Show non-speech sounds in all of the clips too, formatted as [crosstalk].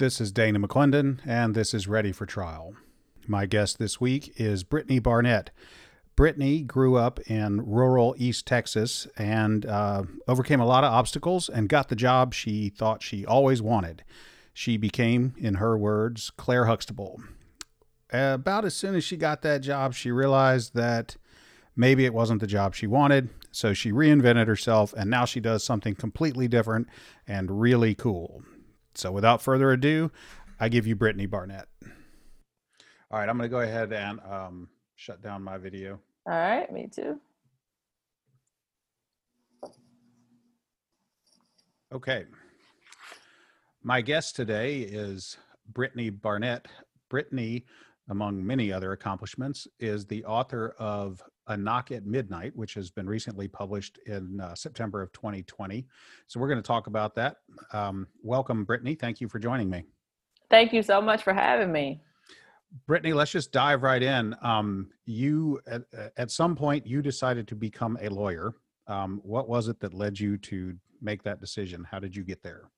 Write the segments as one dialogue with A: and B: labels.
A: This is Dana McClendon, and this is Ready for Trial. My guest this week is Brittany Barnett. Brittany grew up in rural East Texas and uh, overcame a lot of obstacles and got the job she thought she always wanted. She became, in her words, Claire Huxtable. About as soon as she got that job, she realized that maybe it wasn't the job she wanted, so she reinvented herself, and now she does something completely different and really cool. So, without further ado, I give you Brittany Barnett. All right, I'm going to go ahead and um, shut down my video.
B: All right, me too.
A: Okay. My guest today is Brittany Barnett. Brittany, among many other accomplishments, is the author of A Knock at Midnight, which has been recently published in uh, September of 2020. So we're going to talk about that. Um, welcome, Brittany. Thank you for joining me.
B: Thank you so much for having me.
A: Brittany, let's just dive right in. Um, you, at, at, some point, you decided to become a lawyer. Um, what was it that led you to make that decision? How did you get there?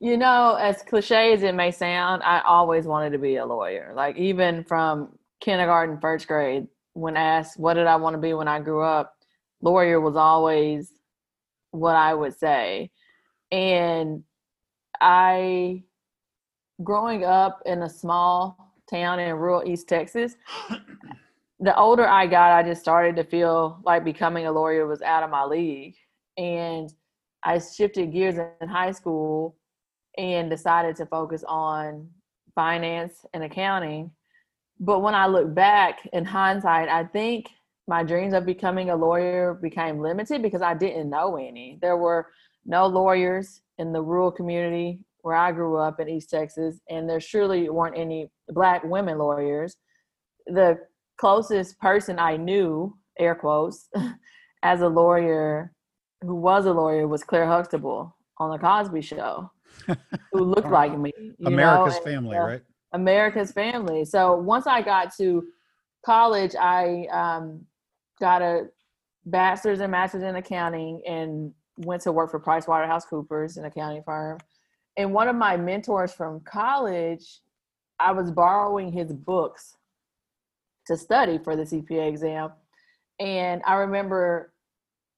B: You know, as cliche as it may sound, I always wanted to be a lawyer. Like even from kindergarten, first grade, when asked what did I want to be when I grew up, lawyer was always what I would say. And I growing up in a small town in rural East Texas, the older I got, I just started to feel like becoming a lawyer was out of my league. And I shifted gears in high school and decided to focus on finance and accounting. But when I look back in hindsight, I think my dreams of becoming a lawyer became limited because I didn't know any. There were no lawyers in the rural community where I grew up in East Texas, and there surely weren't any black women lawyers. The closest person I knew, air quotes, [laughs] as a lawyer who was a lawyer was Claire Huxtable on the Cosby Show, who looked [laughs] like me.
A: America's know? Family, and, uh, right?
B: America's Family. So once I got to college, I um, got a bachelor's and master's in accounting and went to work for PricewaterhouseCoopers, an accounting firm and one of my mentors from college, I was borrowing his books to study for the CPA exam. And I remember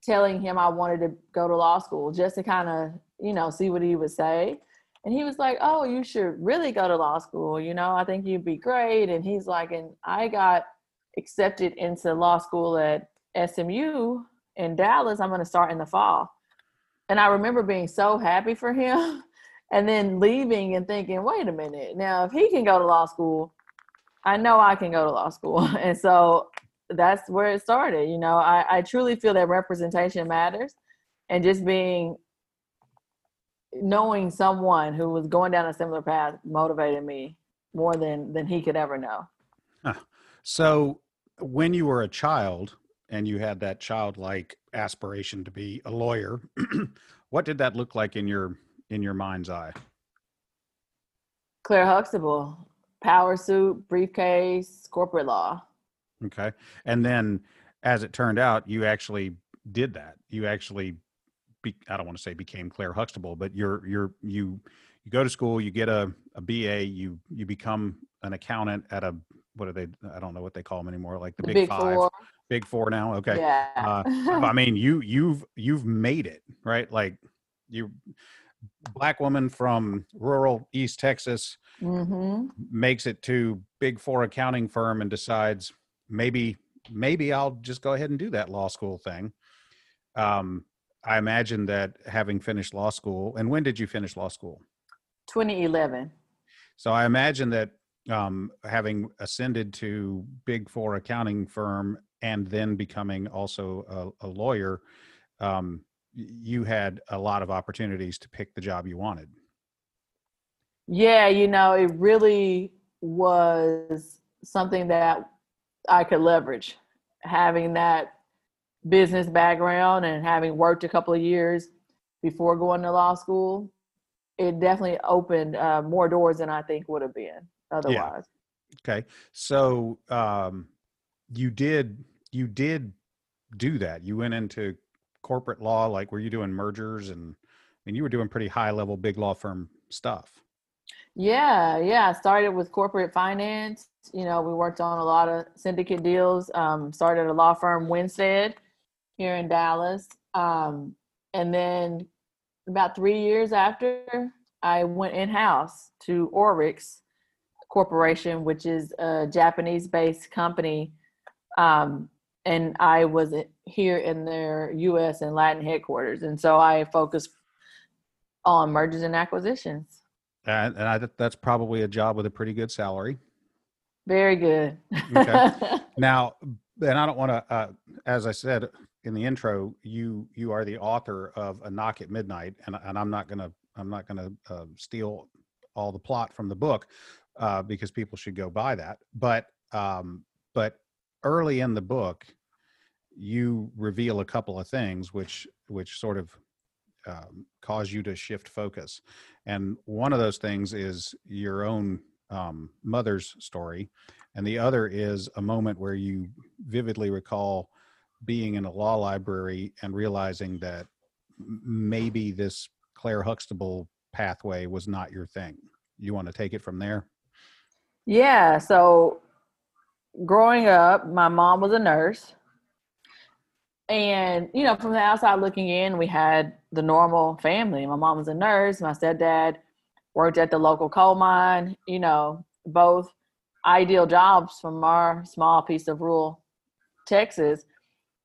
B: telling him I wanted to go to law school just to kind of, you know, see what he would say. And he was like, Oh, you should really go to law school. You know, I think you'd be great. And he's like, And I got accepted into law school at SMU in Dallas. I'm going to start in the fall. And I remember being so happy for him [laughs] and then leaving and thinking, wait a minute, now if he can go to law school, I know I can go to law school. [laughs] And so that's where it started. You know, I, I truly feel that representation matters and just being knowing someone who was going down a similar path motivated me more than than he could ever know.
A: So when you were a child and you had that childlike aspiration to be a lawyer, [clears throat] what did that look like in your in your mind's eye?
B: Claire Huxtable, power suit, briefcase, corporate law.
A: Okay. And then as it turned out, you actually did that. You actually be, I don't want to say became Claire Huxtable, but you're you're you you go to school, you get a, a BA, you you become an accountant at a what are they I don't know what they call them anymore, like the, the big, big, five. Four. Big four now. Okay.
B: Yeah.
A: uh, [laughs] I mean you you've you've made it, right? Like you black woman from rural East Texas mm-hmm. makes it to big four accounting firm and decides maybe maybe I'll just go ahead and do that law school thing. Um, I imagine that having finished law school, and when did you finish law school?
B: 2011.
A: So I imagine that um, having ascended to big four accounting firm and then becoming also a, a lawyer, um, you had a lot of opportunities to pick the job you wanted.
B: Yeah, you know, it really was something that I could leverage. Having that business background and having worked a couple of years before going to law school, it definitely opened uh, more doors than I think would have been otherwise.
A: Yeah. Okay, so um, you did you did do that. You went into corporate law? Like, were you doing mergers and I mean, you were doing pretty high level big law firm stuff?
B: Yeah, yeah. I started with corporate finance. You know, we worked on a lot of syndicate deals. Um, started a law firm, Winstead, here in Dallas. Um, and then about three years after, I went in house to Orix Corporation, which is a Japanese based company. Um, and I was here in their US and Latin headquarters. And so I focused on mergers and acquisitions.
A: And, and I, that's probably a job with a pretty good salary.
B: Very good.
A: okay. [laughs] Now, and I don't want to, uh, as I said in the intro, you you are the author of A Knock at Midnight, and and I'm not gonna I'm not gonna uh, steal all the plot from the book uh, because people should go buy that. But um, but early in the book, you reveal a couple of things which which sort of um, cause you to shift focus. And one of those things is your own um, mother's story, and the other is a moment where you vividly recall being in a law library and realizing that maybe this Claire Huxtable pathway was not your thing. You want to take it from there?
B: Yeah. So growing up, my mom was a nurse. And, you know, from the outside looking in, we had the normal family. My mom was a nurse. My stepdad worked at the local coal mine, you know, both ideal jobs from our small piece of rural Texas.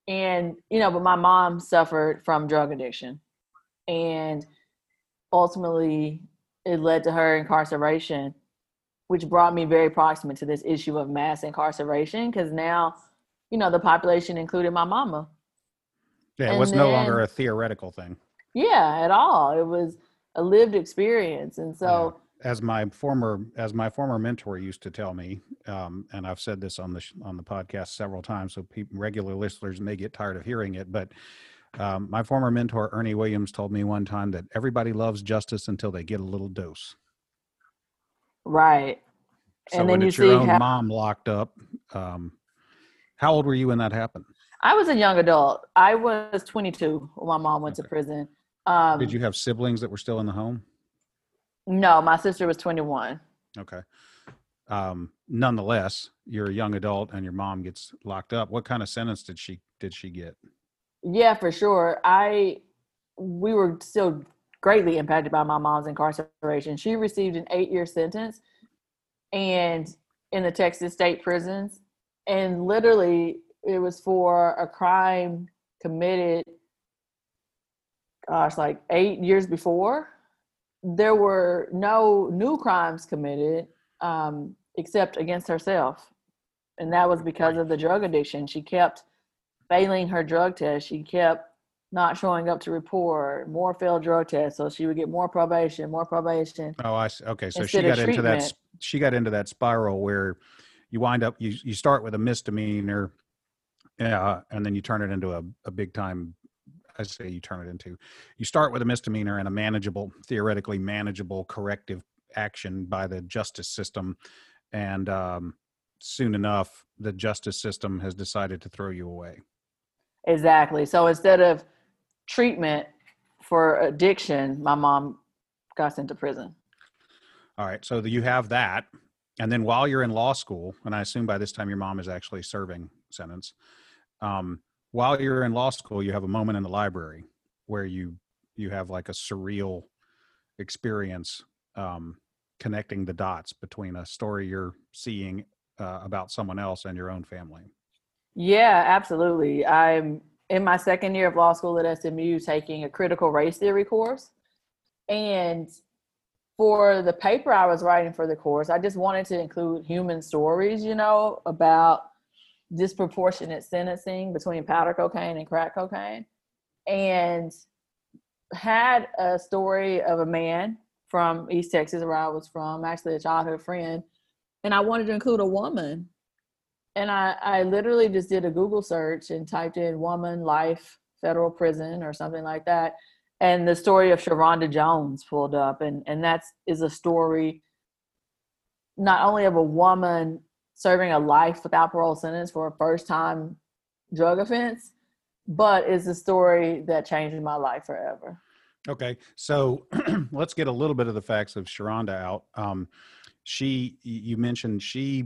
B: And, you know, but my mom suffered from drug addiction. And ultimately, it led to her incarceration, which brought me very proximate to this issue of mass incarceration because now, you know, the population included my mama.
A: Yeah, it was then, no longer a theoretical thing.
B: Yeah, at all. It was a lived experience. And so
A: as my former as my former mentor used to tell me, um, and I've said this on the on the podcast several times, so people, regular listeners may get tired of hearing it. But um, my former mentor Ernie Williams told me one time that everybody loves justice until they get a little dose.
B: Right.
A: So and then you see your own how, mom locked up. Um, how old were you when that happened?
B: I was a young adult. I was 22 when my mom went okay. to prison.
A: Um, Did you have siblings that were still in the home?
B: No, my sister was 21.
A: Okay. Um, nonetheless, you're a young adult and your mom gets locked up. What kind of sentence did she did she get?
B: Yeah, for sure. I we were still greatly impacted by my mom's incarceration. She received an 8-year sentence and in the Texas state prisons and literally it was for a crime committed gosh like 8 years before there were no new crimes committed um, except against herself. And that was because of the drug addiction. She kept failing her drug test. She kept not showing up to report, more failed drug tests. So she would get more probation, more probation.
A: Oh, I see. Okay. So she got into that, she got into that spiral where you wind up, you, you start with a misdemeanor, uh, and then you turn it into a, a big time I say you turn it into. You start with a misdemeanor and a manageable, theoretically manageable corrective action by the justice system, and um, soon enough, the justice system has decided to throw you away.
B: Exactly. So instead of treatment for addiction, my mom got sent to prison.
A: All right. So you have that. And then while you're in law school, and I assume by this time your mom is actually serving sentence, um, while you're in law school, you have a moment in the library where you you have like a surreal experience um, connecting the dots between a story you're seeing uh, about someone else and your own family.
B: Yeah, absolutely. I'm in my second year of law school at SMU taking a critical race theory course. And for the paper I was writing for the course, I just wanted to include human stories, you know, about disproportionate sentencing between powder cocaine and crack cocaine and had a story of a man from East Texas where I was from, actually a childhood friend, and I wanted to include a woman. And I, I literally just did a Google search and typed in woman, life, federal prison, or something like that. And the story of Sharonda Jones pulled up. And, and that is is a story not only of a woman serving a life without parole sentence for a first time drug offense, but it's a story that changed my life forever.
A: Okay, so [clears throat] let's get a little bit of the facts of Sharonda out. Um, she, you mentioned she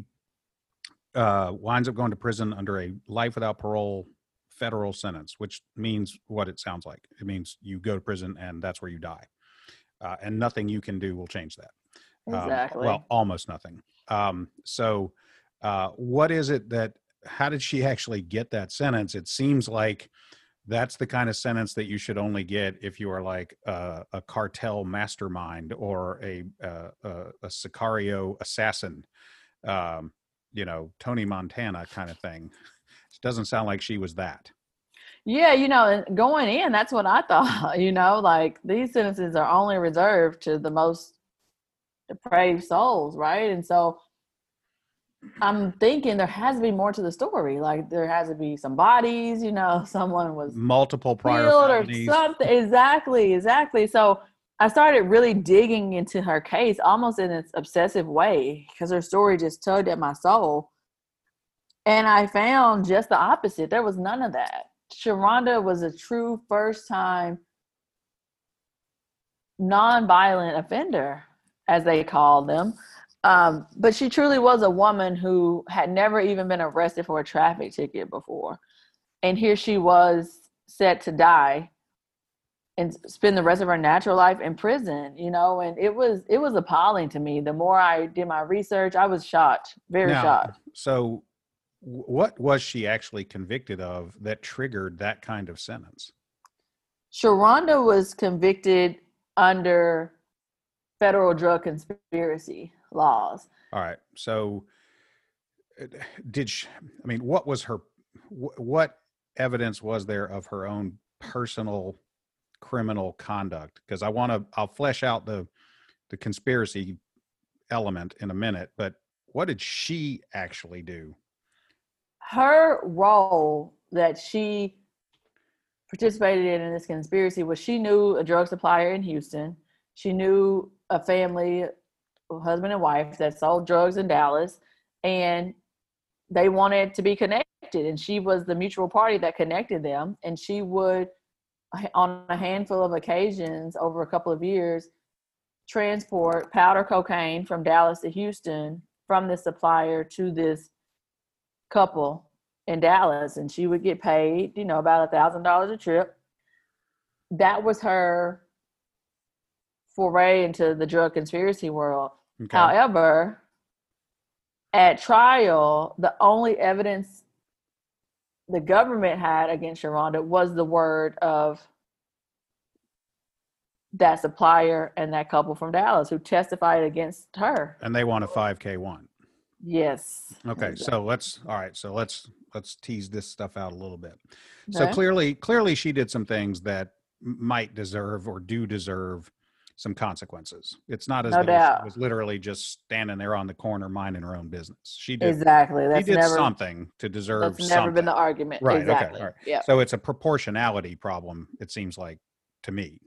A: uh, winds up going to prison under a life without parole federal sentence, which means what it sounds like. It means you go to prison and that's where you die, uh, and nothing you can do will change that.
B: Exactly.
A: Um, well, almost nothing. Um, so, uh, what is it that? How did she actually get that sentence? It seems like that's the kind of sentence that you should only get if you are like a, a cartel mastermind or a a, a Sicario assassin, um, you know, Tony Montana kind of thing. It doesn't sound like she was that.
B: Yeah, you know, going in, that's what I [laughs] thought. You know, like these sentences are only reserved to the most depraved souls, right? And so I'm thinking there has to be more to the story. Like there has to be some bodies, you know, [laughs] someone was
A: multiple prior
B: killed or something. Exactly, exactly. So I started really digging into her case almost in this obsessive way because her story just tugged at my soul. And I found just the opposite. There was none of that. Sharonda was a true first time non-violent offender, as they called them. Um, but she truly was a woman who had never even been arrested for a traffic ticket before. And here she was set to die and spend the rest of her natural life in prison, you know, and it was it was appalling to me. The more I did my research, I was shocked, very
A: Now,
B: shocked.
A: So, what was she actually convicted of that triggered that kind of sentence?
B: Sharonda was convicted under federal drug conspiracy laws.
A: All right. So, uh, did she, I mean, what was her, what evidence was there of her own personal criminal conduct? Because I want to, I'll flesh out the, the conspiracy element in a minute, but what did she actually do?
B: Her role that she participated in in this conspiracy was she knew a drug supplier in Houston. She knew a family, husband and wife that sold drugs in Dallas, and they wanted to be connected. And she was the mutual party that connected them. And she would, on a handful of occasions over a couple of years, transport powder cocaine from Dallas to Houston from the supplier to this couple in Dallas, and she would get paid, you know, about a thousand dollars a trip. That was her foray into the drug conspiracy world.
A: Okay.
B: However, at trial, the only evidence the government had against Sharonda was the word of that supplier and that couple from Dallas who testified against her.
A: and they want a 5K one.
B: Yes.
A: Okay.
B: Exactly.
A: So let's, all right. So let's, let's tease this stuff out a little bit. So clearly, clearly she did some things that might deserve or do deserve some consequences. It's not as
B: No
A: though she was literally just standing there on the corner minding her own business. She did,
B: Exactly. That's she
A: did
B: never
A: something to deserve
B: that's never been the argument.
A: Right, okay,
B: Exactly.
A: all right.
B: Yeah.
A: So it's a proportionality problem, it seems like to me.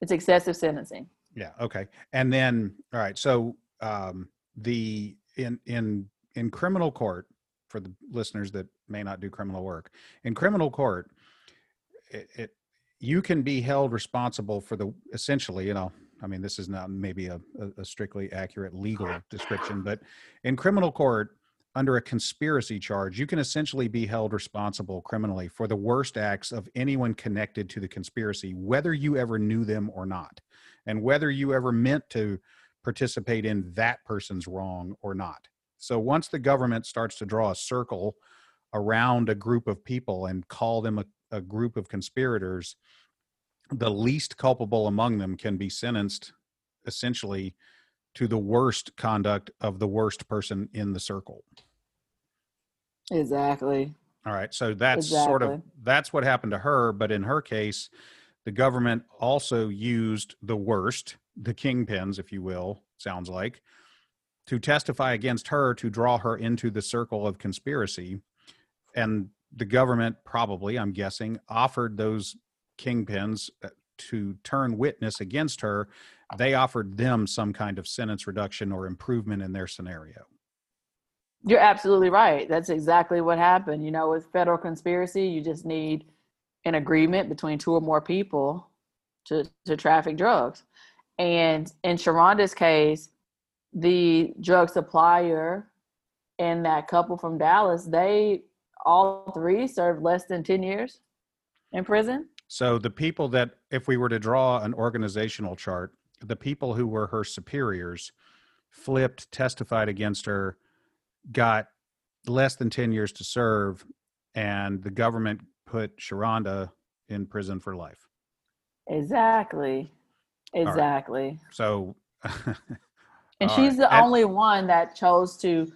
B: It's excessive sentencing.
A: Yeah. Okay. And then, all right. So, um, the in in in criminal court for the listeners that may not do criminal work in criminal court, it, it you can be held responsible for the essentially, you know. I mean, this is not maybe a, a, strictly accurate legal description, but in criminal court, under a conspiracy charge, you can essentially be held responsible criminally for the worst acts of anyone connected to the conspiracy, whether you ever knew them or not and whether you ever meant to participate in that person's wrong or not. So once the government starts to draw a circle around a group of people and call them a, a group of conspirators, the least culpable among them can be sentenced essentially to the worst conduct of the worst person in the circle.
B: Exactly.
A: All right. So that's sort of that's what happened to her, but in her case, the government also used the worst, the kingpins, if you will, sounds like, to testify against her to draw her into the circle of conspiracy. And the government probably, I'm guessing, offered those kingpins uh, to turn witness against her. They offered them some kind of sentence reduction or improvement in their scenario.
B: You're absolutely right. That's exactly what happened. You know, with federal conspiracy, you just need an agreement between two or more people to, to traffic drugs. And in Sharonda's case, the drug supplier and that couple from Dallas, they all three served less than 10 years in prison.
A: So the people that, if we were to draw an organizational chart, the people who were her superiors flipped, testified against her, got less than 10 years to serve, and the government put Sharonda in prison for life.
B: Exactly. Exactly. [laughs]
A: Right. So,
B: and she's right. the and, only one that chose to,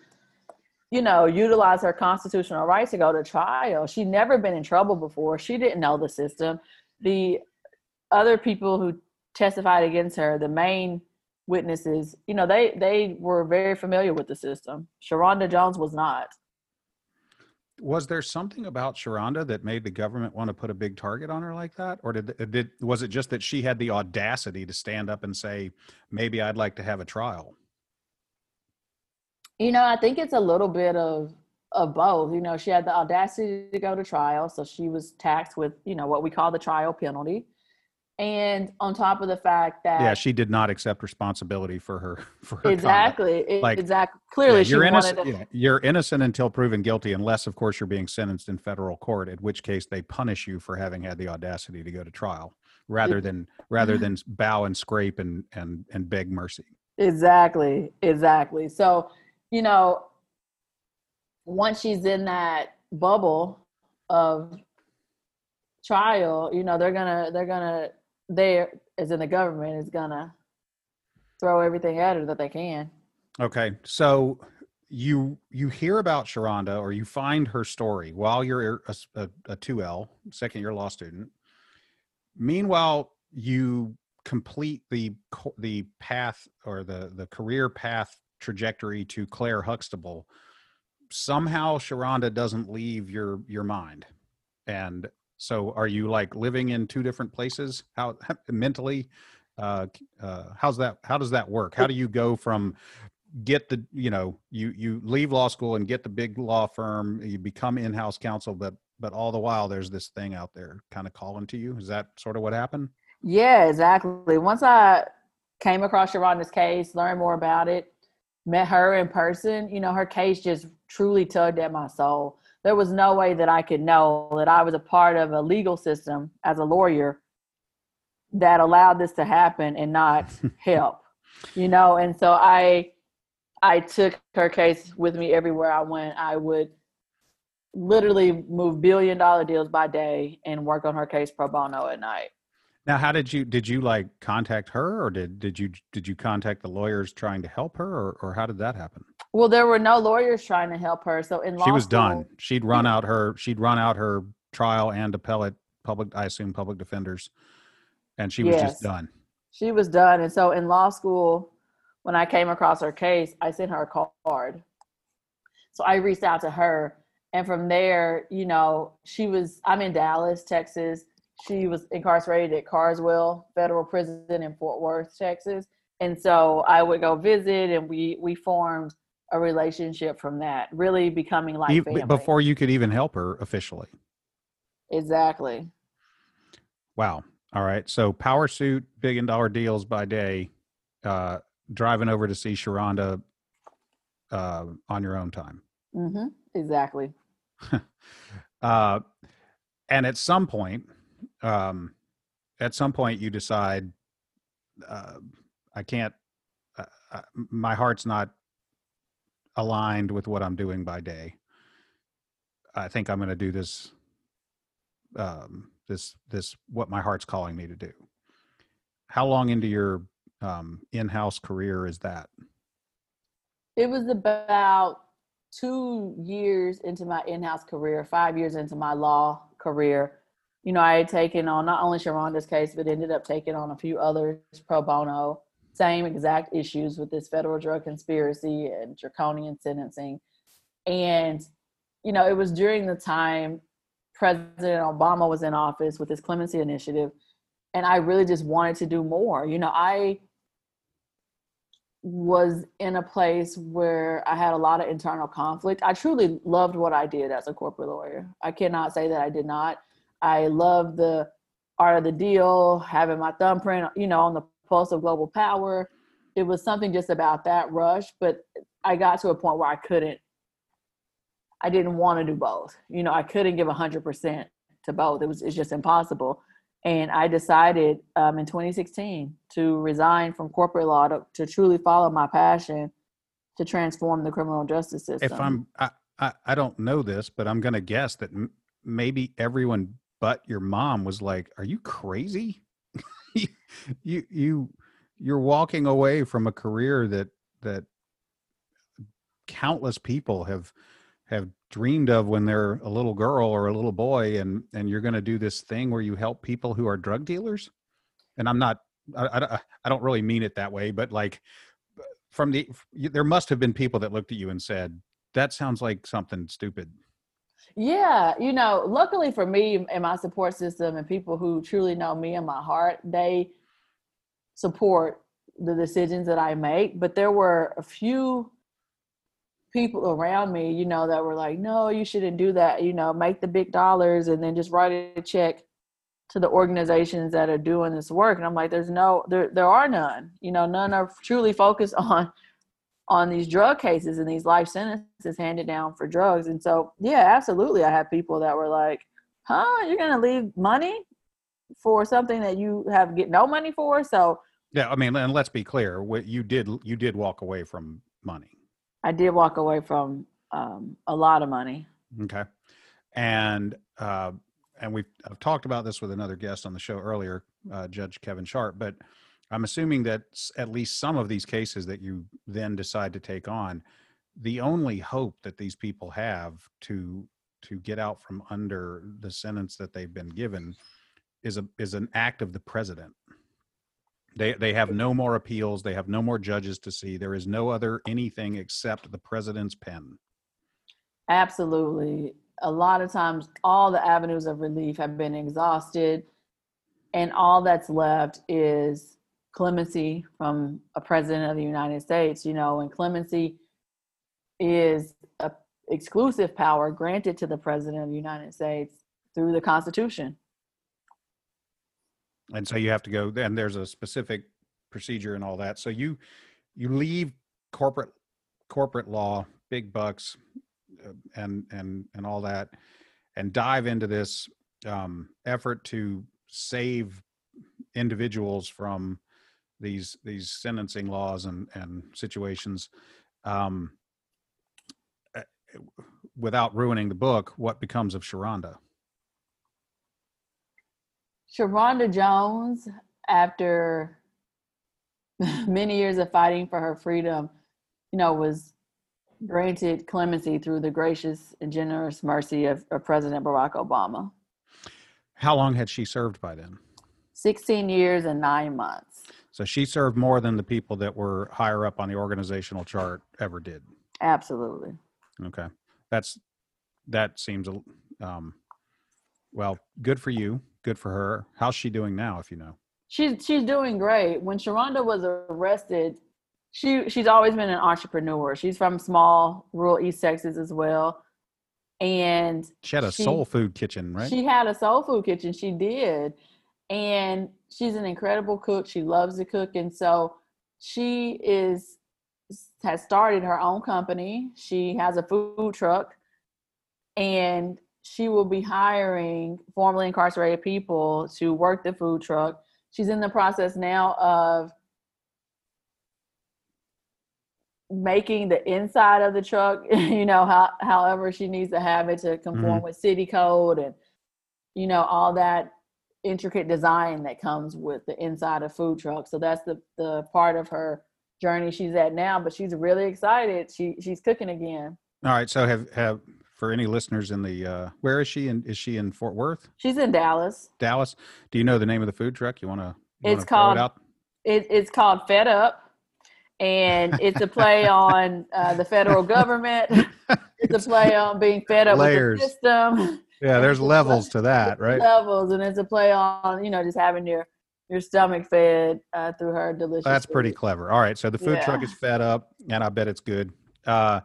B: you know, utilize her constitutional rights to go to trial. She'd never been in trouble before. She didn't know the system. The other people who testified against her, the main witnesses, you know, they they were very familiar with the system. Sharonda Jones was not.
A: Was there something about Sharonda that made the government want to put a big target on her like that, or did did was it just that she had the audacity to stand up and say, "Maybe I'd like to have a trial"?
B: You know, I think it's a little bit of of both. You know, she had the audacity to go to trial, so she was taxed with you know what we call the trial penalty. And on top of the fact that
A: yeah she did not accept responsibility for her [laughs] for her
B: exactly like exactly. clearly
A: yeah, you're innocent to... yeah, you're innocent until proven guilty unless of course you're being sentenced in federal court at which case they punish you for having had the audacity to go to trial rather than rather [laughs] than bow and scrape and and and beg mercy.
B: Exactly exactly. So you know once she's in that bubble of trial you know they're gonna they're gonna there, as in the government, is gonna throw everything at her that they can.
A: Okay, so you you hear about Sharonda or you find her story while you're a, a, a 2L second year law student. Meanwhile, you complete the the path or the the career path trajectory to Claire Huxtable. Somehow, Sharonda doesn't leave your your mind, and so are you like living in two different places? How mentally? Uh, uh, how's that? How does that work? How do you go from get the you know you you leave law school and get the big law firm, you become in-house counsel, but but all the while there's this thing out there kind of calling to you. Is that sort of what happened?
B: Yeah, exactly. Once I came across Sharonda's case, learned more about it, met her in person, you know, her case just truly tugged at my soul there was no way that I could know that I was a part of a legal system as a lawyer that allowed this to happen and not [laughs] help. You know, and so I I took her case with me everywhere I went. I would literally move billion dollar deals by day and work on her case pro bono at night.
A: Now, how did you did you like contact her, or did did you did you contact the lawyers trying to help her, or or how did that happen?
B: Well, there were no lawyers trying to help her. So in law
A: she was
B: school,
A: done. She'd run out her she'd run out her trial and appellate public I assume public defenders, and she was yes, just done.
B: She was done, and so in law school, when I came across her case, I sent her a card. So I reached out to her, and from there, you know, she was. I'm in Dallas, Texas she was incarcerated at Carswell Federal Prison in Fort Worth, Texas. And so I would go visit and we we formed a relationship from that, really becoming like
A: you,
B: family.
A: Before you could even help her officially.
B: Exactly.
A: Wow. All right. So power suit, billion dollar deals by day, uh, driving over to see Sharonda uh, on your own time.
B: Mm-hmm. Exactly. [laughs]
A: uh, and at some point, um, at some point you decide uh, I can't. Uh, uh, my heart's not aligned with what I'm doing by day. I think I'm going to do this. Um, this this what my heart's calling me to do. How long into your um, in-house career is that?
B: It was about two years into my in-house career, five years into my law career you know, I had taken on not only Sharonda's case, but ended up taking on a few others pro bono, same exact issues with this federal drug conspiracy and draconian sentencing. And, you know, it was during the time President Obama was in office with his clemency initiative. And I really just wanted to do more. You know, I was in a place where I had a lot of internal conflict. I truly loved what I did as a corporate lawyer. I cannot say that I did not I love the art of the deal, having my thumbprint, you know, on the pulse of global power. It was something just about that rush, but I got to a point where I couldn't, I didn't want to do both. You know, I couldn't give 100% to both. It was, it's just impossible. And I decided um, in 2016 to resign from corporate law to, to truly follow my passion to transform the criminal justice system.
A: If I'm, I, I, I don't know this, but I'm going to guess that m- maybe everyone but your mom was like, "Are you crazy? [laughs] you you you're walking away from a career that that countless people have have dreamed of when they're a little girl or a little boy and and you're going to do this thing where you help people who are drug dealers and i'm not I, I, I don't really mean it that way but like from the there must have been people that looked at you and said that sounds like something stupid
B: yeah you know luckily for me and my support system and people who truly know me and my heart they support the decisions that i make but there were a few people around me, you know, that were like, no, you shouldn't do that, you know, make the big dollars and then just write a check to the organizations that are doing this work. And I'm like, there's no, there, there are none, you know, none are truly focused [laughs] on, on these drug cases and these life sentences handed down for drugs. And so, yeah, absolutely. I had people that were like, huh, you're going to leave money for something that you have get no money for. So,
A: yeah, I mean, and let's be clear, what you did, you did walk away from money.
B: I did walk away from um, a lot of money.
A: Okay, and uh, and we've I've talked about this with another guest on the show earlier, uh, Judge Kevin Sharp. But I'm assuming that at least some of these cases that you then decide to take on, the only hope that these people have to to get out from under the sentence that they've been given is a is an act of the president. They they have no more appeals. They have no more judges to see. There is no other anything except the president's pen.
B: Absolutely. A lot of times, all the avenues of relief have been exhausted, and all that's left is clemency from a president of the United States. You know, and clemency is a exclusive power granted to the president of the United States through the Constitution
A: and so you have to go and there's a specific procedure and all that so you you leave corporate corporate law big bucks uh, and and and all that and dive into this um, effort to save individuals from these these sentencing laws and and situations um, uh, without ruining the book what becomes of sharonda
B: Sharonda Jones, after [laughs] many years of fighting for her freedom, you know, was granted clemency through the gracious and generous mercy of, of President Barack Obama.
A: How long had she served by then?
B: 16 years and nine months.
A: So she served more than the people that were higher up on the organizational chart ever did.
B: Absolutely.
A: Okay. That's, that seems, um, well, good for you good for her. How's she doing now, if you know?
B: She's she's doing great. When Sharonda was arrested, she she's always been an entrepreneur. She's from small rural East Texas as well. And
A: she had a she, soul food kitchen, right?
B: She had a soul food kitchen. She did. And she's an incredible cook. She loves to cook. And so she is has started her own company. She has a food truck and she will be hiring formerly incarcerated people to work the food truck. She's in the process now of making the inside of the truck, [laughs] you know, how, however she needs to have it to conform mm-hmm. with city code and, you know, all that intricate design that comes with the inside of food truck. So that's the, the part of her journey she's at now, but she's really excited. She she's cooking again.
A: All right. So have have for any listeners in the uh, where is she in is she in Fort Worth?
B: She's in Dallas.
A: Dallas. Do you know the name of the food truck? You want to?
B: It's called. It, it's called Fed Up, and it's a play [laughs] on uh, the federal government. It's a play on being fed up layers. with the system.
A: Yeah, there's levels to that, right?
B: Levels, and it's a play on you know just having your your stomach fed uh, through her delicious.
A: That's food. pretty clever. All right, so the food yeah. truck is fed up, and I bet it's good. Uh,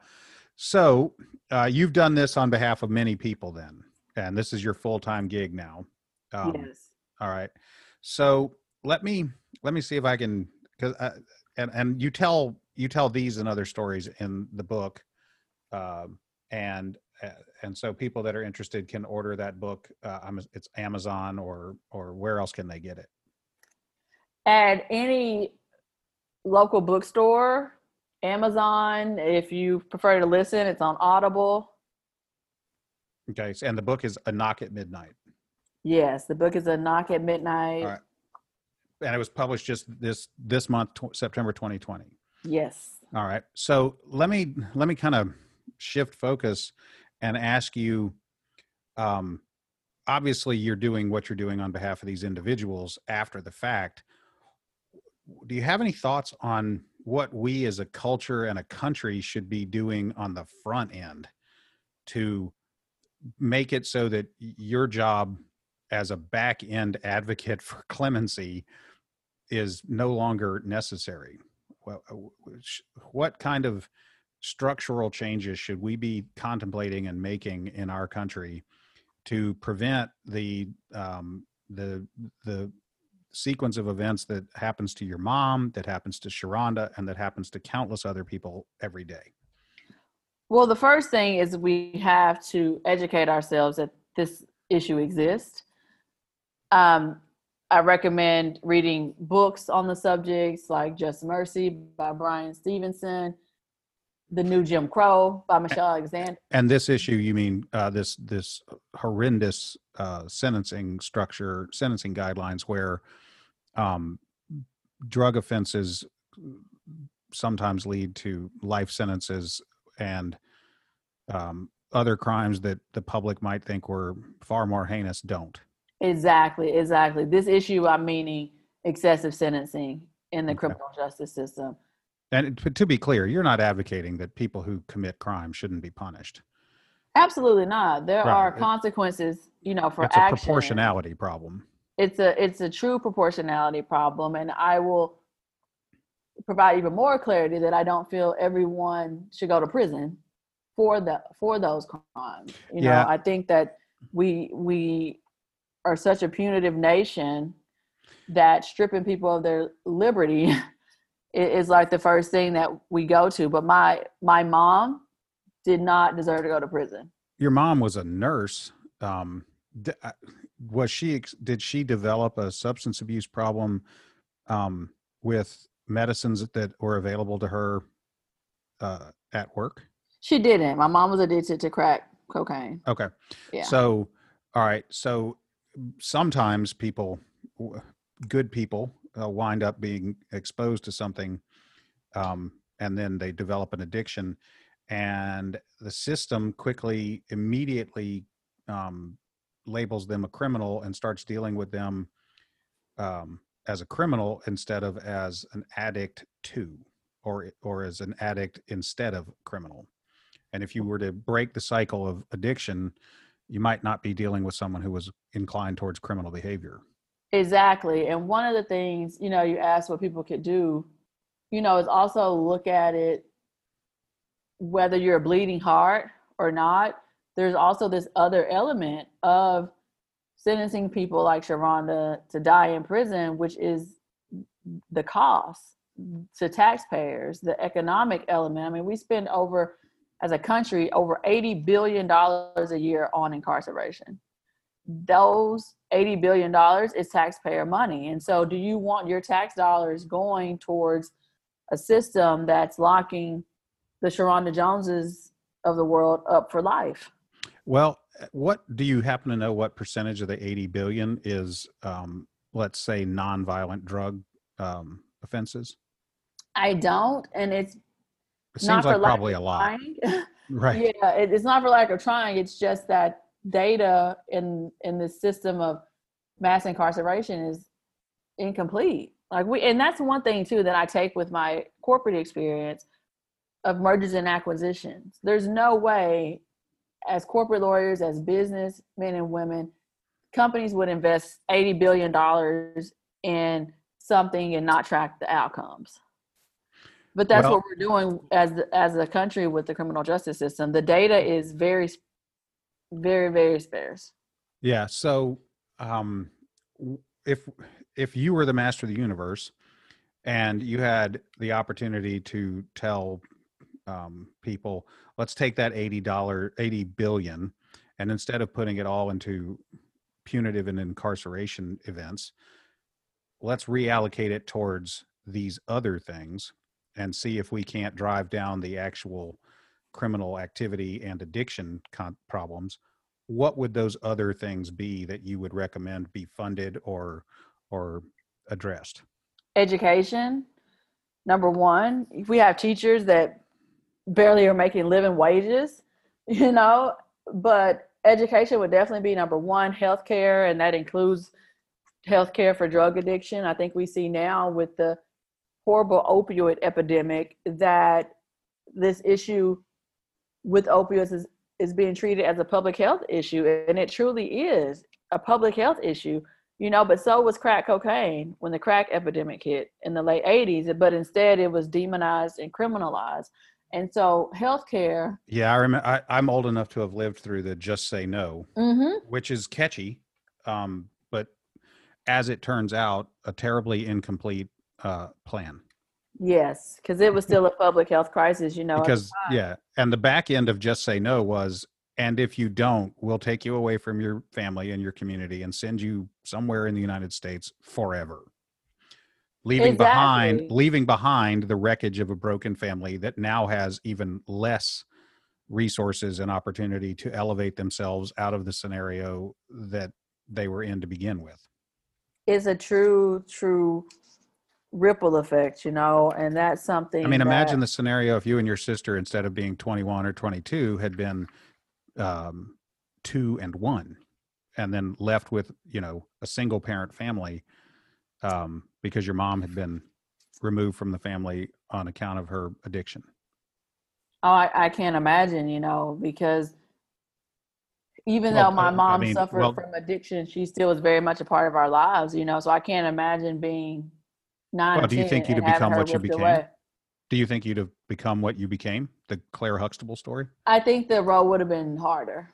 A: so uh, you've done this on behalf of many people then, and this is your full time gig now.
B: Um, yes.
A: All right. So let me let me see if I can because and and you tell you tell these and other stories in the book, um, and uh, and so people that are interested can order that book. Uh, it's Amazon or or where else can they get it?
B: At any local bookstore, Amazon. If you prefer to listen, it's on Audible.
A: Okay, and the book is A Knock at Midnight.
B: Yes, the book is A Knock at Midnight. All right.
A: And it was published just this this month, September 2020.
B: Yes.
A: All right. So let me let me kind of shift focus and ask you. Um, obviously, you're doing what you're doing on behalf of these individuals after the fact. Do you have any thoughts on what we as a culture and a country should be doing on the front end to make it so that your job as a back end advocate for [laughs] clemency is no longer necessary well uh, what kind of structural changes should we be contemplating and making in our country to prevent the um, the the sequence of events that happens to your mom, that happens to Sharonda, and that happens to countless other people every day?
B: Well, the first thing is we have to educate ourselves that this issue exists. Um, I recommend reading books on the subjects like Just Mercy by Bryan Stevenson, The New Jim Crow by Michelle Alexander.
A: And this issue, you mean uh, this this horrendous uh, sentencing structure, sentencing guidelines, where um, drug offenses sometimes lead to life sentences and um, other crimes that the public might think were far more heinous don't.
B: Exactly, exactly. This issue, I'm meaning excessive sentencing in the okay. criminal justice system.
A: And to be clear, you're not advocating that people who commit crime shouldn't be punished.
B: Absolutely not. There right. are consequences, you know, for
A: it's
B: action.
A: a proportionality problem
B: it's a it's a true proportionality problem and i will provide even more clarity that i don't feel everyone should go to prison for the for those crimes you know i think that we we are such a punitive nation that stripping people of their liberty [laughs] is like the first thing that we go to but my my mom did not deserve to go to prison
A: your mom was a nurse um was she did she develop a substance abuse problem um, with medicines that were available to her uh, at work?
B: She didn't. My mom was addicted to crack cocaine.
A: Okay. Yeah. So, all right. So sometimes people, good people, uh, wind up being exposed to something, um, and then they develop an addiction, and the system quickly, immediately um, labels them a criminal and starts dealing with them um, as a criminal instead of as an addict to or or as an addict instead of criminal. And if you were to break the cycle of addiction you might not be dealing with someone who was inclined towards criminal behavior
B: exactly and one of the things you know you asked what people could do you know is also look at it whether you're a bleeding heart or not there's also this other element of sentencing people like Sharonda to die in prison, which is the cost to taxpayers, the economic element. I mean, we spend over, as a country, over $80 billion a year on incarceration. Those $80 billion is taxpayer money. And so, do you want your tax dollars going towards a system that's locking the Sharonda Joneses of the world up for life?
A: Well, what do you happen to know what percentage of the 80 billion is, um, let's say, nonviolent drug um, offenses?
B: I don't, and it's
A: it seems like probably a lot. [laughs]
B: right. Yeah, it, it's not for lack of trying. It's just that data in in the system of mass incarceration is incomplete. Like we, and that's one thing too that I take with my corporate experience of mergers and acquisitions. There's no way as corporate lawyers, as business men and women, companies would invest $80 billion in something and not track the outcomes. But that's well, what we're doing as as a country with the criminal justice system. The data is very, very, very sparse.
A: Yeah. So, um, if if you were the master of the universe and you had the opportunity to tell um, people, let's take that eighty dollar, eighty billion, and instead of putting it all into punitive and incarceration events, let's reallocate it towards these other things and see if we can't drive down the actual criminal activity and addiction con- problems what would those other things be that you would recommend be funded or or addressed?
B: Education number one if we have teachers that barely are making living wages [laughs] you know but education would definitely be number one. Healthcare and that includes healthcare for drug addiction. I think we see now with the horrible opioid epidemic that this issue with opioids is, is being treated as a public health issue and it truly is a public health issue you know but so was crack cocaine when the crack epidemic hit in the late 80s but instead it was demonized and criminalized and so healthcare
A: yeah i remember I, i'm old enough to have lived through the just say no
B: mm-hmm.
A: which is catchy um, but as it turns out a terribly incomplete uh, plan
B: yes because it was still a public health crisis you know
A: because yeah and the back end of just say no was and if you don't we'll take you away from your family and your community and send you somewhere in the united states forever. Leaving
B: Exactly.
A: behind leaving behind the wreckage of a broken family that now has even less resources and opportunity to elevate themselves out of the scenario that they were in to begin with.
B: Is a true true ripple effect you know and that's something
A: i mean
B: that-
A: imagine the scenario if you and your sister instead of being 21 or 22 had been um, two and one and then left with you know a single parent family um, because your mom had been removed from the family on account of her addiction
B: Oh, I, I can't imagine, you know, because even
A: Well,
B: though my
A: uh, I
B: mom
A: mean,
B: suffered
A: well-
B: from addiction, she still was very much a part of our lives, you know. So I can't imagine being
A: Well, do you think you'd have become what you became?
B: away.
A: do you think you'd have become what you became the claire huxtable story
B: I think the role would have been harder.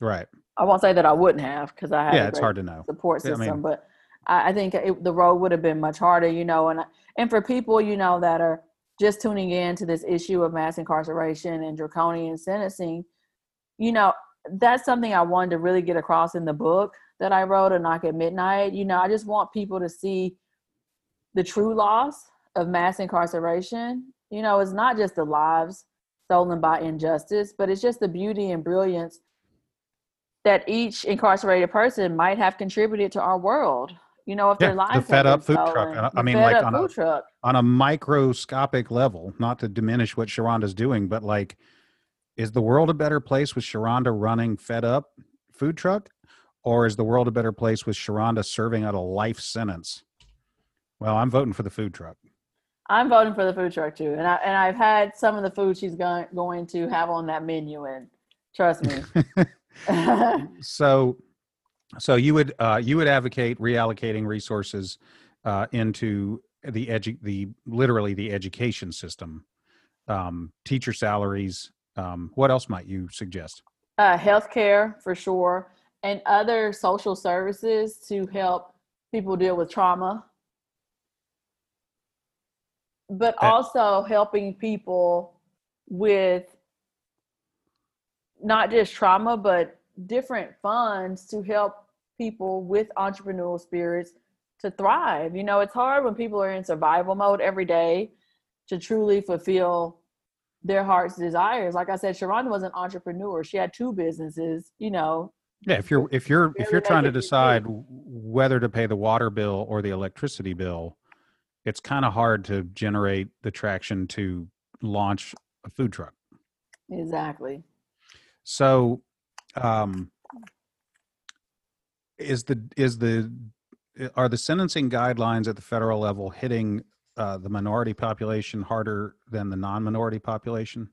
A: right
B: I won't say that I wouldn't have because I had
A: yeah
B: a
A: it's hard to know
B: support
A: Yeah, I
B: system,
A: mean-
B: but I, I think it, the role would have been much harder, you know. And and for people, you know, that are just tuning in to this issue of mass incarceration and draconian sentencing, you know, that's something I wanted to really get across in the book that I wrote, A Knock at Midnight. You know, I just want people to see the true loss of mass incarceration. You know, it's not just the lives stolen by injustice, but it's just the beauty and brilliance that each incarcerated person might have contributed to our world. You know, if
A: Yeah,
B: their
A: the
B: lives have
A: fed up food truck.
B: stolen,
A: I- I mean, like on a-
B: food truck.
A: on a microscopic level, not to diminish what Sharanda's doing, but like, is the world a better place with Sharanda running fed up food truck? Or is the world a better place with Sharanda serving out a life sentence? Well, I'm voting for the food truck.
B: I'm voting for the food truck too, and I and I've had some of the food she's going going to have on that menu, and trust me. [laughs] [laughs]
A: so, so you would uh, you would advocate reallocating resources uh, into the edu- the literally the education system, um, teacher salaries. Um, what else might you suggest?
B: uh, healthcare for sure, and other social services to help people deal with trauma, but also helping people with not just trauma, but different funds to help people with entrepreneurial spirits to thrive. You know, it's hard when people are in survival mode every day to truly fulfill their heart's desires. Like I said, Sharon was an entrepreneur. She had two businesses, you know.
A: Yeah, if you're if you're if you're trying to decide whether to pay the water bill or the electricity bill, it's kind of hard to generate the traction to launch a food truck.
B: Exactly.
A: So, um, is the is the are the sentencing guidelines at the federal level hitting uh, the minority population harder than the non-minority population?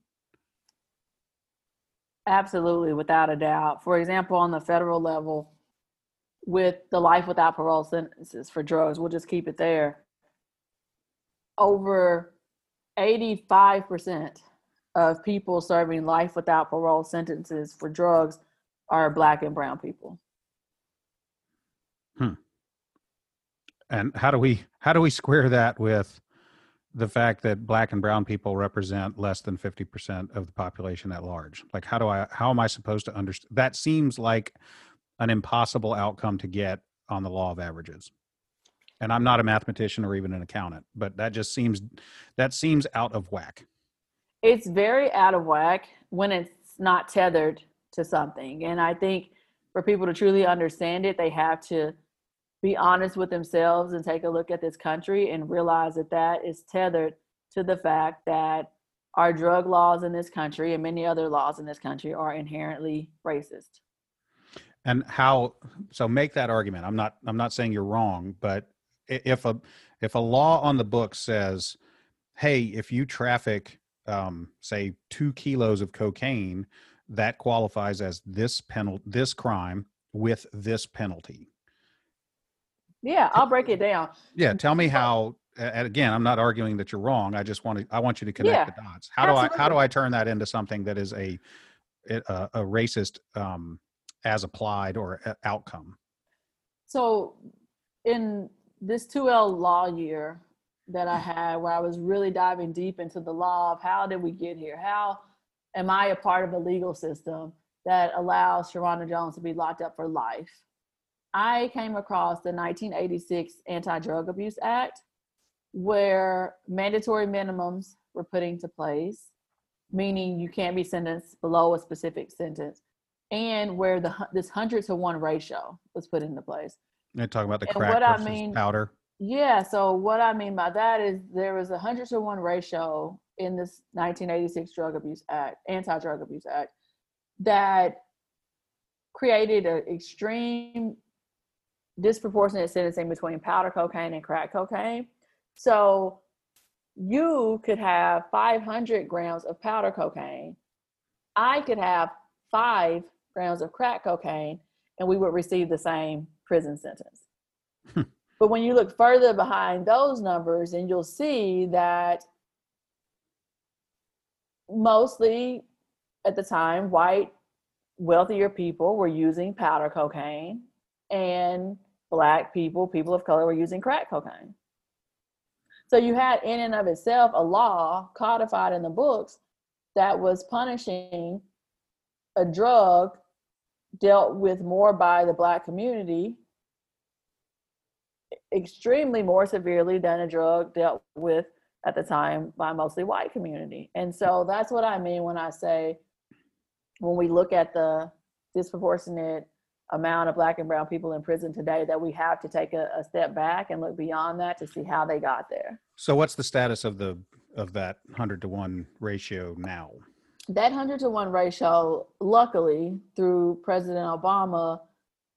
B: Absolutely, without a doubt. For example, on the federal level, with the life without parole sentences for drugs, we'll just keep it there. Over 85% of people serving life without parole sentences for drugs are black and brown people.
A: Hmm. And how do we how do we square that with the fact that black and brown people represent less than 50% of the population at large? Like how do I how am I supposed to understand that seems like an impossible outcome to get on the law of averages. And I'm not a mathematician or even an accountant, but that just seems that seems out of whack.
B: It's very out of whack when it's not tethered to something. And I think for people to truly understand it, they have to be honest with themselves and take a look at this country and realize that that is tethered to the fact that our drug laws in this country and many other laws in this country are inherently racist.
A: And how so make that argument. I'm not I'm not saying you're wrong, but if a if a law on the book says, "Hey, if you traffic um, say 2 kilos of cocaine, that qualifies as this penalty this crime with this penalty."
B: Yeah, I'll break it down.
A: Yeah, tell me how. And again, I'm not arguing that you're wrong. I just want to. I want you to connect
B: Yeah,
A: the dots. How do
B: absolutely.
A: I? How do I turn that into something that is a a, a racist um, as applied or outcome?
B: So, in this 2L law year that I had, where I was really diving deep into the law of how did we get here? How am I a part of a legal system that allows Sharanda Jones to be locked up for life? I came across the 1986 Anti Drug Abuse Act, where mandatory minimums were put into place, meaning you can't be sentenced below a specific sentence, and where the this hundred to one ratio was put into place.
A: You're talking about the crack
B: what I
A: versus
B: mean-
A: powder.
B: Yeah, so what I mean by that is there was a hundred to one ratio in this 1986 Drug Abuse Act, Anti Drug Abuse Act, that created an extreme disproportionate sentencing between powder cocaine and crack cocaine. So you could have 500 grams of powder cocaine. I could have five grams of crack cocaine, and we would receive the same prison sentence. Hmm. But when you look further behind those numbers, and you'll see that mostly at the time, white, wealthier people were using powder cocaine, and black people, people of color, were using crack cocaine. So you had, in and of itself, a law codified in the books that was punishing a drug dealt with more by the black community extremely more severely than a drug dealt with at the time by mostly white community. And so that's what I mean when I say when we look at the disproportionate amount of black and brown people in prison today that we have to take a, a step back and look beyond that to see how they got there.
A: So what's the status of the of that hundred to one ratio now?
B: That 100 to 1 ratio, luckily, through President Obama,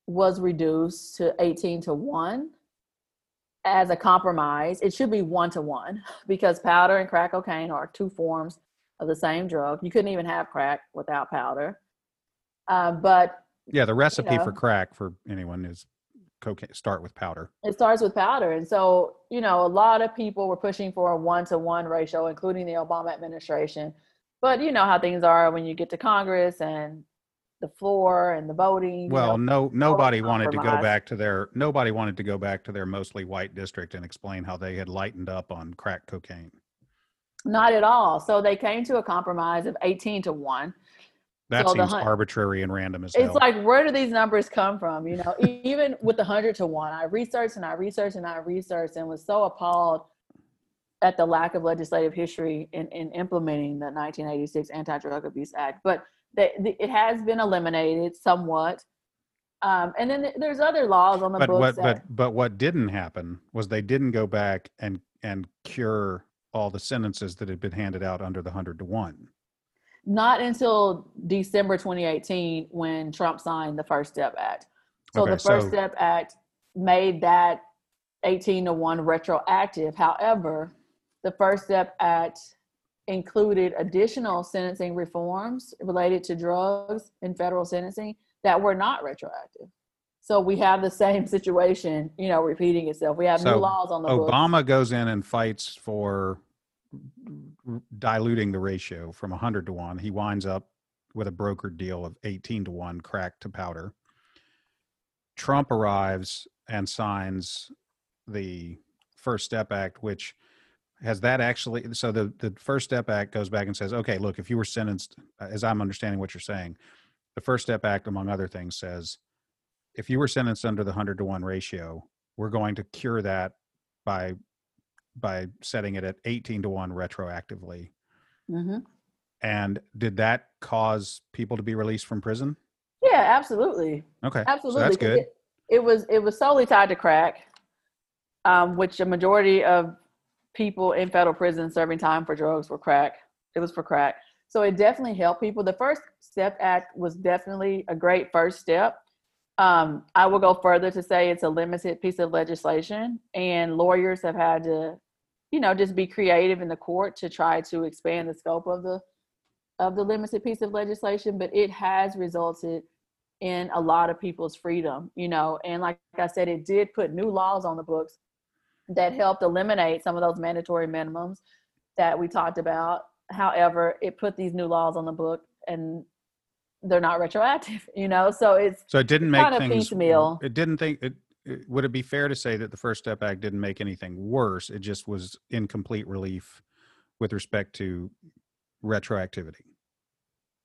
B: was reduced to 18 to 1 as a compromise. It should be 1 to 1 because powder and crack cocaine are two forms of the same drug. You couldn't even have crack without powder. Uh, but
A: Yeah, the recipe for
B: know.
A: crack for anyone is cocaine. Start with powder.
B: it starts with powder. And so, you know, a lot of people were pushing for a one to one ratio, including the Obama administration. But you know how things are when you get to Congress and the floor and the voting. you
A: Well,
B: know,
A: no, nobody wanted to go back to their nobody wanted to go back to their mostly white district and explain how they had lightened up on crack cocaine.
B: not at all. So they came to a compromise of 18 to 1.
A: That
B: So
A: seems
B: hun-
A: arbitrary and random as well.
B: It's
A: hell.
B: like, where do these numbers come from? You know, [laughs] even with the 100 to 1, I researched and I researched and I researched and was so appalled at the lack of legislative history in, in implementing the 1986 Anti-Drug Abuse Act. But they, the, it has been eliminated somewhat. Um, and then there's other laws on the
A: but
B: books
A: what
B: that
A: but but what didn't happen was they didn't go back and and cure all the sentences that had been handed out under the hundred to one.
B: not until December 2018 when Trump signed the First Step Act. So
A: Okay,
B: the First
A: so-
B: Step Act made that 18 to 1 retroactive. However, the First Step Act included additional sentencing reforms related to drugs in federal sentencing that were not retroactive. So we have the same [laughs] situation, you know, repeating itself. We have new laws on the books.
A: Obama goes in and fights for diluting the ratio from 100 to 1. He winds up with a brokered deal of 18 to 1 crack to powder. Trump arrives and signs the First Step Act, which has that actually so the the First Step Act goes back and says, okay, look, if you were sentenced, as I'm understanding what you're saying, the First Step Act, among other things, says if you were sentenced under the hundred to one ratio, we're going to cure that by by setting it at 18 to 1 retroactively
B: hmm
A: and did that cause people to be released from prison
B: Yeah, absolutely.
A: okay
B: Absolutely.
A: so that's good
B: It, it was it was solely tied to crack, um, which a majority of people in federal prison serving time for drugs were crack. It was for crack. So it definitely helped people. The First Step Act was definitely a great first step. Um, I will go further to say it's a limited piece of legislation, and lawyers have had to, you know, just be creative in the court to try to expand the scope of the of the limited piece of legislation. But it has resulted in a lot of people's freedom, you know. And like I said, it did put new laws on the books that helped eliminate some of those mandatory minimums that we talked about. However, it put these new laws on the book and they're not retroactive, [laughs] you know. So it's
A: so it didn't make things
B: piecemeal.
A: it didn't think it, it would it be fair to say that the first step act didn't make anything worse it just was incomplete relief with respect to retroactivity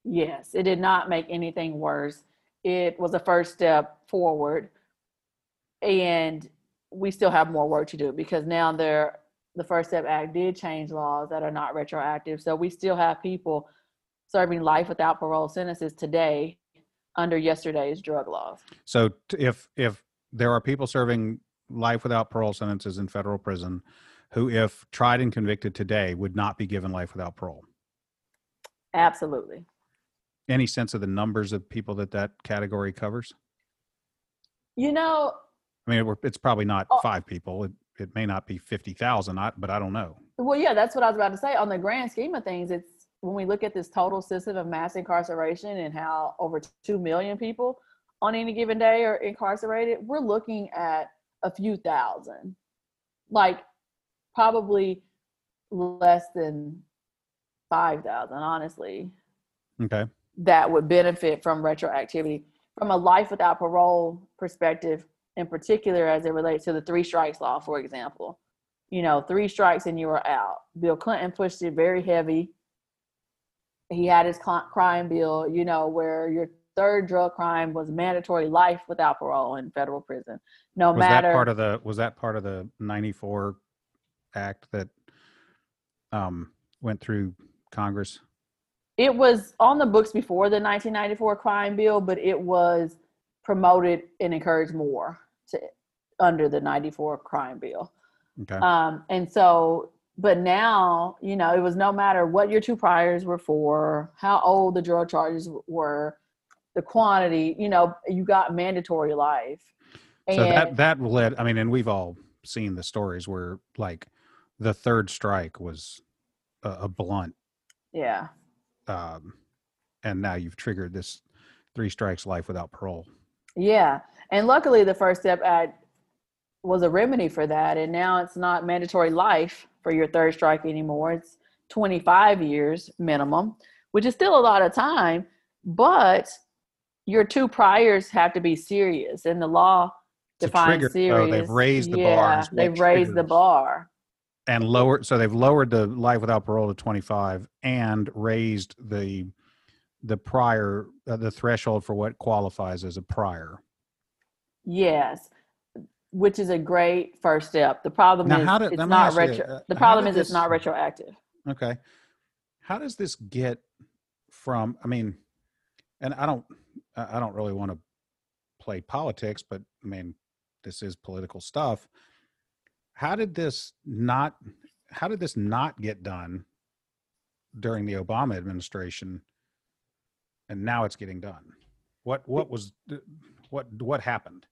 B: yes, it did not make anything worse. It was a first step forward. And we still have more work to do because now there the First Step Act did change laws that are not retroactive. So we still have people serving life without parole sentences today under yesterday's drug laws.
A: so if if there are people serving life without parole sentences in federal prison who if tried and convicted today would not be given life without parole
B: Absolutely.
A: any sense of the numbers of people that that category covers
B: You know,
A: I mean, it- it's probably not
B: Oh.
A: five people. It it may not be fifty thousand, but I don't know.
B: well, yeah, that's what I was about to say. On the grand scheme of things, it's when we look at this total system of mass incarceration and how over 2 million people on any given day are incarcerated, we're looking at a few thousand. Like probably less than 5,000, honestly.
A: Okay,
B: that would benefit from retroactivity from a life without parole perspective in particular as it relates to the three strikes law for example. You know three strikes and you are out. Bill clinton pushed it very heavy. He had his crime bill you know where your third drug crime was mandatory life without parole in federal prison. No
A: was
B: matter
A: that part of the was that part of the ninety four act that um went through Congress?
B: it was on the books before the 1994 crime bill, but it was promoted and encouraged more to under the 94 crime bill.
A: Okay,
B: Um, and so, but now, you know, it was no matter what your two priors were for, how old the drug charges were, the quantity, you know, you got mandatory life. And
A: so that that led. I mean, and we've all seen the stories where like the third strike was a, a blunt,
B: yeah,
A: um, and now you've triggered this three strikes life without parole.
B: Yeah. And luckily, the First Step Act was a remedy for that. And now it's not mandatory life for your third strike anymore. It's 25 years minimum, which is still a lot of time, but your two priors have to be serious. And the law
A: To
B: defines
A: trigger-
B: serious.
A: oh, they've raised the bar
B: yeah,
A: what
B: They've raised the bar.
A: and lowered so they've lowered the life without parole to 25 and raised the the prior uh, the threshold for what qualifies as a prior
B: Yes. Which is a great first step. The problem
A: Now,
B: is
A: how did-
B: it's not
A: ask you,
B: retro.
A: uh,
B: the problem is it's not retroactive.
A: okay how does this get from i mean and i don't I don't really want to play politics but i mean this is political stuff how did this not how did this not get done during the obama administration and now it's getting done what what was what what happened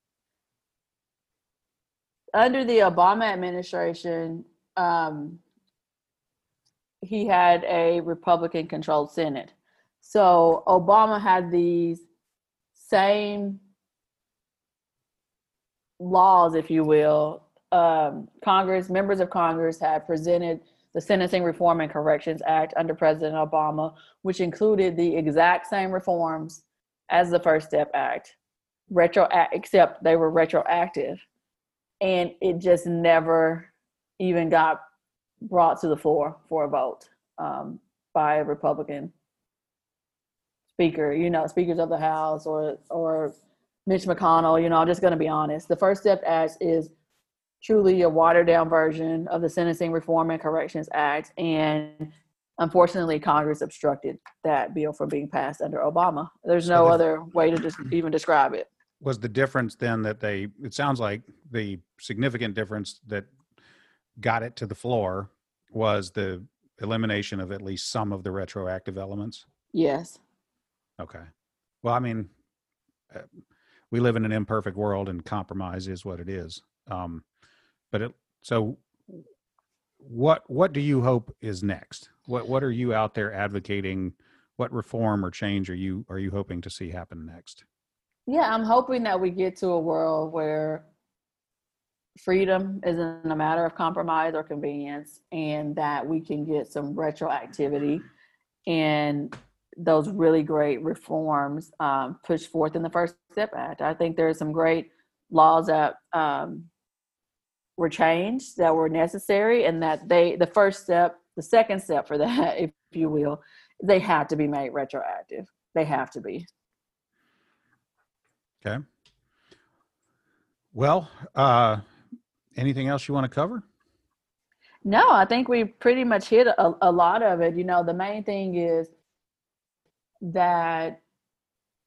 B: under the Obama administration, um, he had a Republican controlled Senate. So Obama had these same laws, if you will. Um, Congress, members of Congress had presented the Sentencing Reform and Corrections Act under President Obama, which included the exact same reforms as the First Step Act, retro except they were retroactive and it just never even got brought to the floor for a vote um, by a Republican speaker, you know, speakers of the House or or Mitch McConnell. You know, I'm just going to be honest. The First Step Act is truly a watered down version of the Sentencing Reform and Corrections Act, and unfortunately, Congress obstructed that bill from being passed under Obama. There's no other way to just [clears throat] even describe it.
A: Was the difference then that they? It sounds like the significant difference that got it to the floor was the elimination of at least some of the retroactive elements.
B: Yes.
A: Okay. Well, I mean, uh, we live in an imperfect world, and compromise is what it is. Um, but it, so, what what do you hope is next? What what are you out there advocating? What reform or change are you are you hoping to see happen next?
B: Yeah, I'm hoping that we get to a world where freedom isn't a matter of compromise or convenience, and that we can get some retroactivity and those really great reforms um, pushed forth in the First Step Act. I think there's some great laws that um, were changed that were necessary, and that they the first step, the second step for that, [laughs] if you will, they have to be made retroactive. They have to be.
A: Okay. Well, uh, anything else you want to cover?
B: No, I think we pretty much hit a, a lot of it. You know, the main thing is that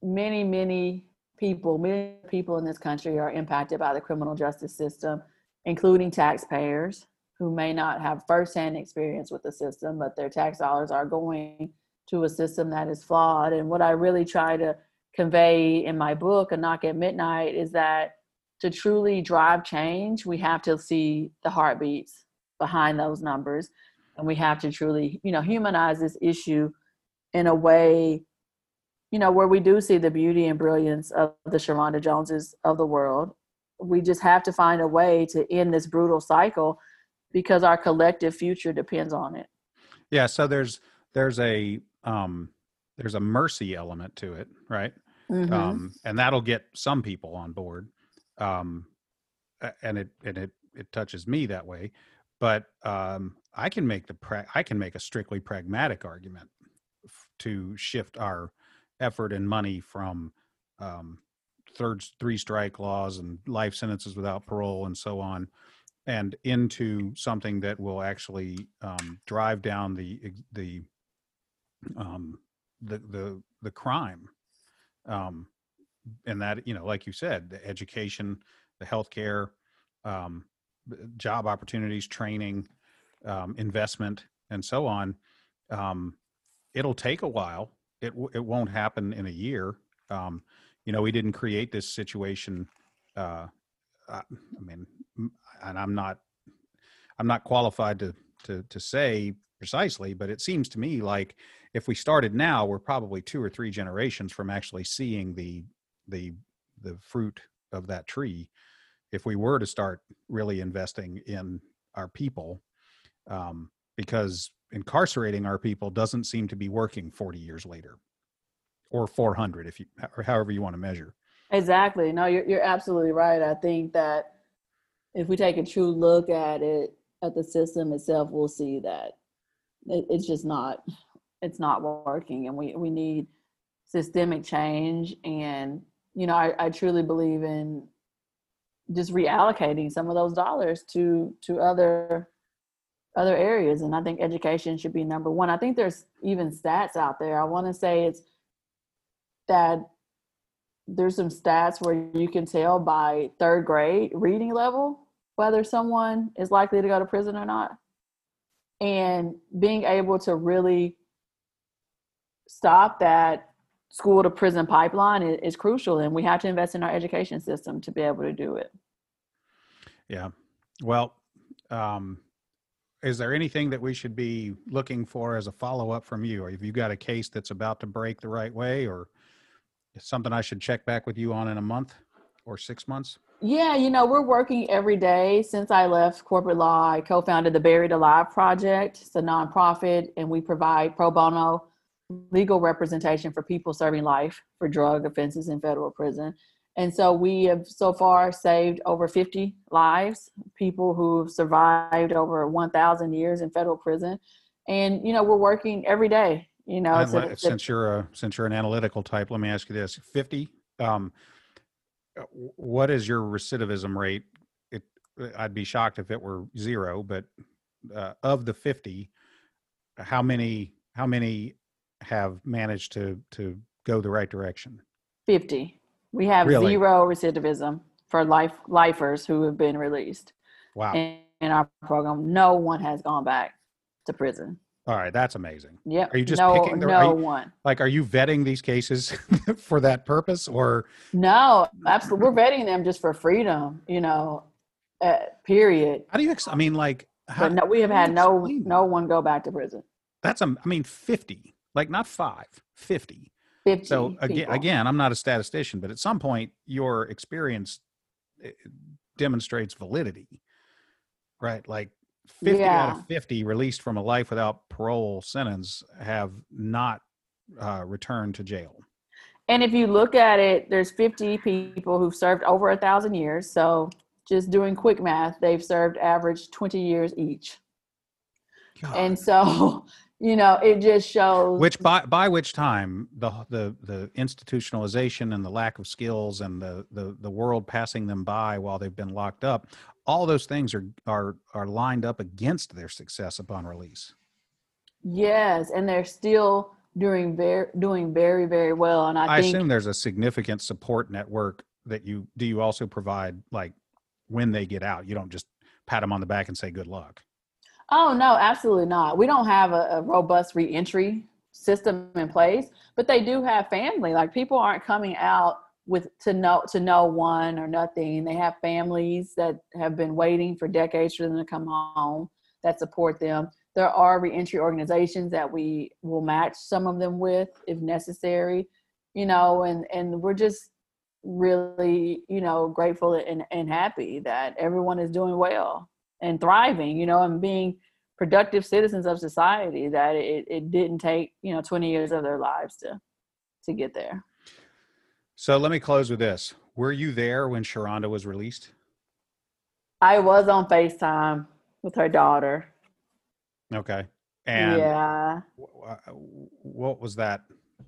B: many, many people, many people in this country are impacted by the criminal justice system, including taxpayers who may not have firsthand experience with the system, but their tax dollars are going to a system that is flawed. And what I really try to convey in my book, A Knock at Midnight, is that to truly drive change, we have to see the heartbeats behind those numbers. And we have to truly, you know, humanize this issue in a way, you know, where we do see the beauty and brilliance of the Sharanda Joneses of the world. We just have to find a way to end this brutal cycle because our collective future depends on it.
A: Yeah. So there's there's a um, there's a mercy element to it, right? Mm-hmm. Um, and that'll get some people on board. Um, and it and it it touches me that way. But um, I can make the pra- I can make a strictly pragmatic argument to shift our effort and money from um, third three strike laws and life sentences without parole and so on and into something that will actually um, drive down the the um, the the the crime um, and that you know like you said the education the healthcare um, job opportunities training um, investment and so on um, it'll take a while. It it won't happen in a year. Um, you know, we didn't create this situation. Uh, I, I mean, and I'm not I'm not qualified to to to say precisely, but it seems to me like if we started now, we're probably two or three generations from actually seeing the the the fruit of that tree. If we were to start really investing in our people, um, because incarcerating our people doesn't seem to be working 40 years later or 400 if you or however you want to measure.
B: Exactly. No you're, you're absolutely right. I think that if we take a true look at it at the system itself we'll see that it, it's just not it's not working and we we need systemic change and you know I, I truly believe in just reallocating some of those dollars to to other other areas and i think education should be number one. I think there's even stats out there. I want to say it's that there's some stats where you can tell by third grade reading level whether someone is likely to go to prison or not. And being able to really stop that school to prison pipeline is, is crucial and we have to invest in our education system to be able to do it.
A: Yeah. Well um, is there anything that we should be looking for as a follow up from you? Or have you got a case that's about to break the right way, or something I should check back with you on in a month or six months?
B: Yeah, you know, we're working every day since I left corporate law. I co founded the Buried Alive Project. It's a nonprofit, and we provide pro bono legal representation for people serving life for drug offenses in federal prison. And so we have so far saved over 50 lives, people who've survived over 1,000 years in federal prison. And, you know, we're working every day, you know.
A: Let-
B: to-
A: since you're a since you're an analytical type, let me ask you this: fifty. Um, uh, what is your recidivism rate? It, uh, I'd be shocked if it were zero, but uh, of the fifty, how many how many have managed to to go the right direction?
B: 50. We have
A: Really?
B: zero recidivism for life lifers who have been released
A: Wow!
B: in, in our program. No one has gone back to prison.
A: All right, that's amazing.
B: Yeah.
A: Are you just
B: no,
A: picking the-
B: no
A: you-
B: one?
A: Like, are you vetting these cases [laughs] for that purpose, or
B: No, absolutely. We're vetting them just for freedom, you know, uh, period.
A: how do you? Ex- I mean, like, how,
B: no, we have had no no one go back to prison.
A: That's a, I mean, 50, like not five, 50.
B: 50
A: So again,
B: people.
A: again, I'm not a statistician, but at some point your experience eh, demonstrates validity, right? Like 50 out of 50 released from a life without parole sentence have not uh, returned to jail.
B: And if you look at it, there's 50 people who've served over a thousand years. So just doing quick math, they've served average 20 years each. And so, [laughs] you know, it just shows
A: which by by which time the the the institutionalization and the lack of skills and the the the world passing them by while they've been locked up all those things are are are lined up against their success upon release
B: yes, and they're still doing very doing very very well. And I,
A: i,
B: think
A: assume there's a significant support network that you do you also provide like when they get out you don't just pat them on the back and say good luck
B: Oh no, absolutely not. We don't have a, a robust reentry system in place, but they do have family. Like people aren't coming out with to know to know one or nothing. They have families that have been waiting for decades for them to come home that support them. There are reentry organizations that we will match some of them with if necessary, you know, and and we're just really, you know, grateful and, and happy that everyone is doing well and thriving, you know, and being productive citizens of society that it, it didn't take, you know, 20 years of their lives to to get there.
A: So let me close with this were you there when sharanda was released
B: I was on FaceTime with her daughter.
A: okay and
B: yeah.
A: uh, what was that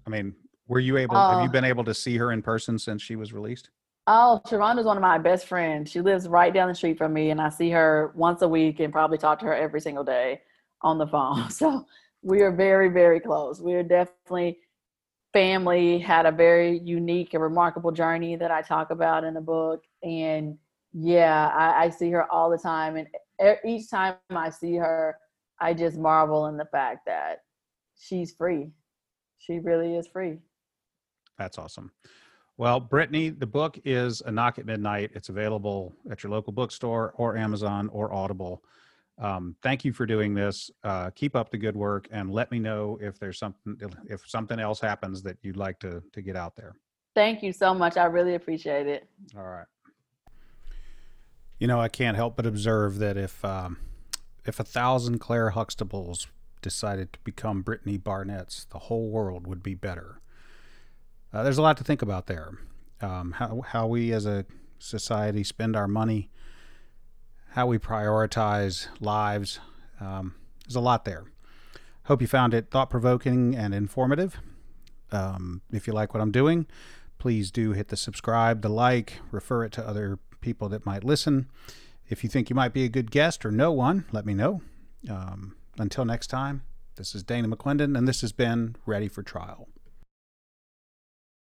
A: i mean were you able have you
B: Uh,
A: been able to see her in person since she was released
B: Oh, Sharanda's one of my best friends. She lives right down the street from me, and I see her once a week and probably talk to her every single day on the phone. [laughs] So we are very, very close. We are definitely family, had a very unique and remarkable journey that I talk about in the book. And yeah, I, I see her all the time. And each time I see her, I just marvel in the fact that she's free. She really is free.
A: That's awesome. Well, Brittany, the book is A Knock at Midnight. It's available at your local bookstore or Amazon or Audible. Um, thank you for doing this. Uh, keep up the good work, and let me know if there's something if something else happens that you'd like to to get out there.
B: Thank you so much. I really appreciate it.
A: All right. You know, I can't help but observe that if um, if a thousand Claire Huxtables decided to become Brittany Barnett's, the whole world would be better. Uh, there's a lot to think about there. Um, how how we as a society spend our money, how we prioritize lives. Um, there's a lot there. Hope you found it thought provoking and informative. Um, if you like what I'm doing, please do hit the subscribe, the like, refer it to other people that might listen. If you think you might be a good guest or know one, let me know. Um, until next time, this is Dana McClendon, and this has been Ready for Trial.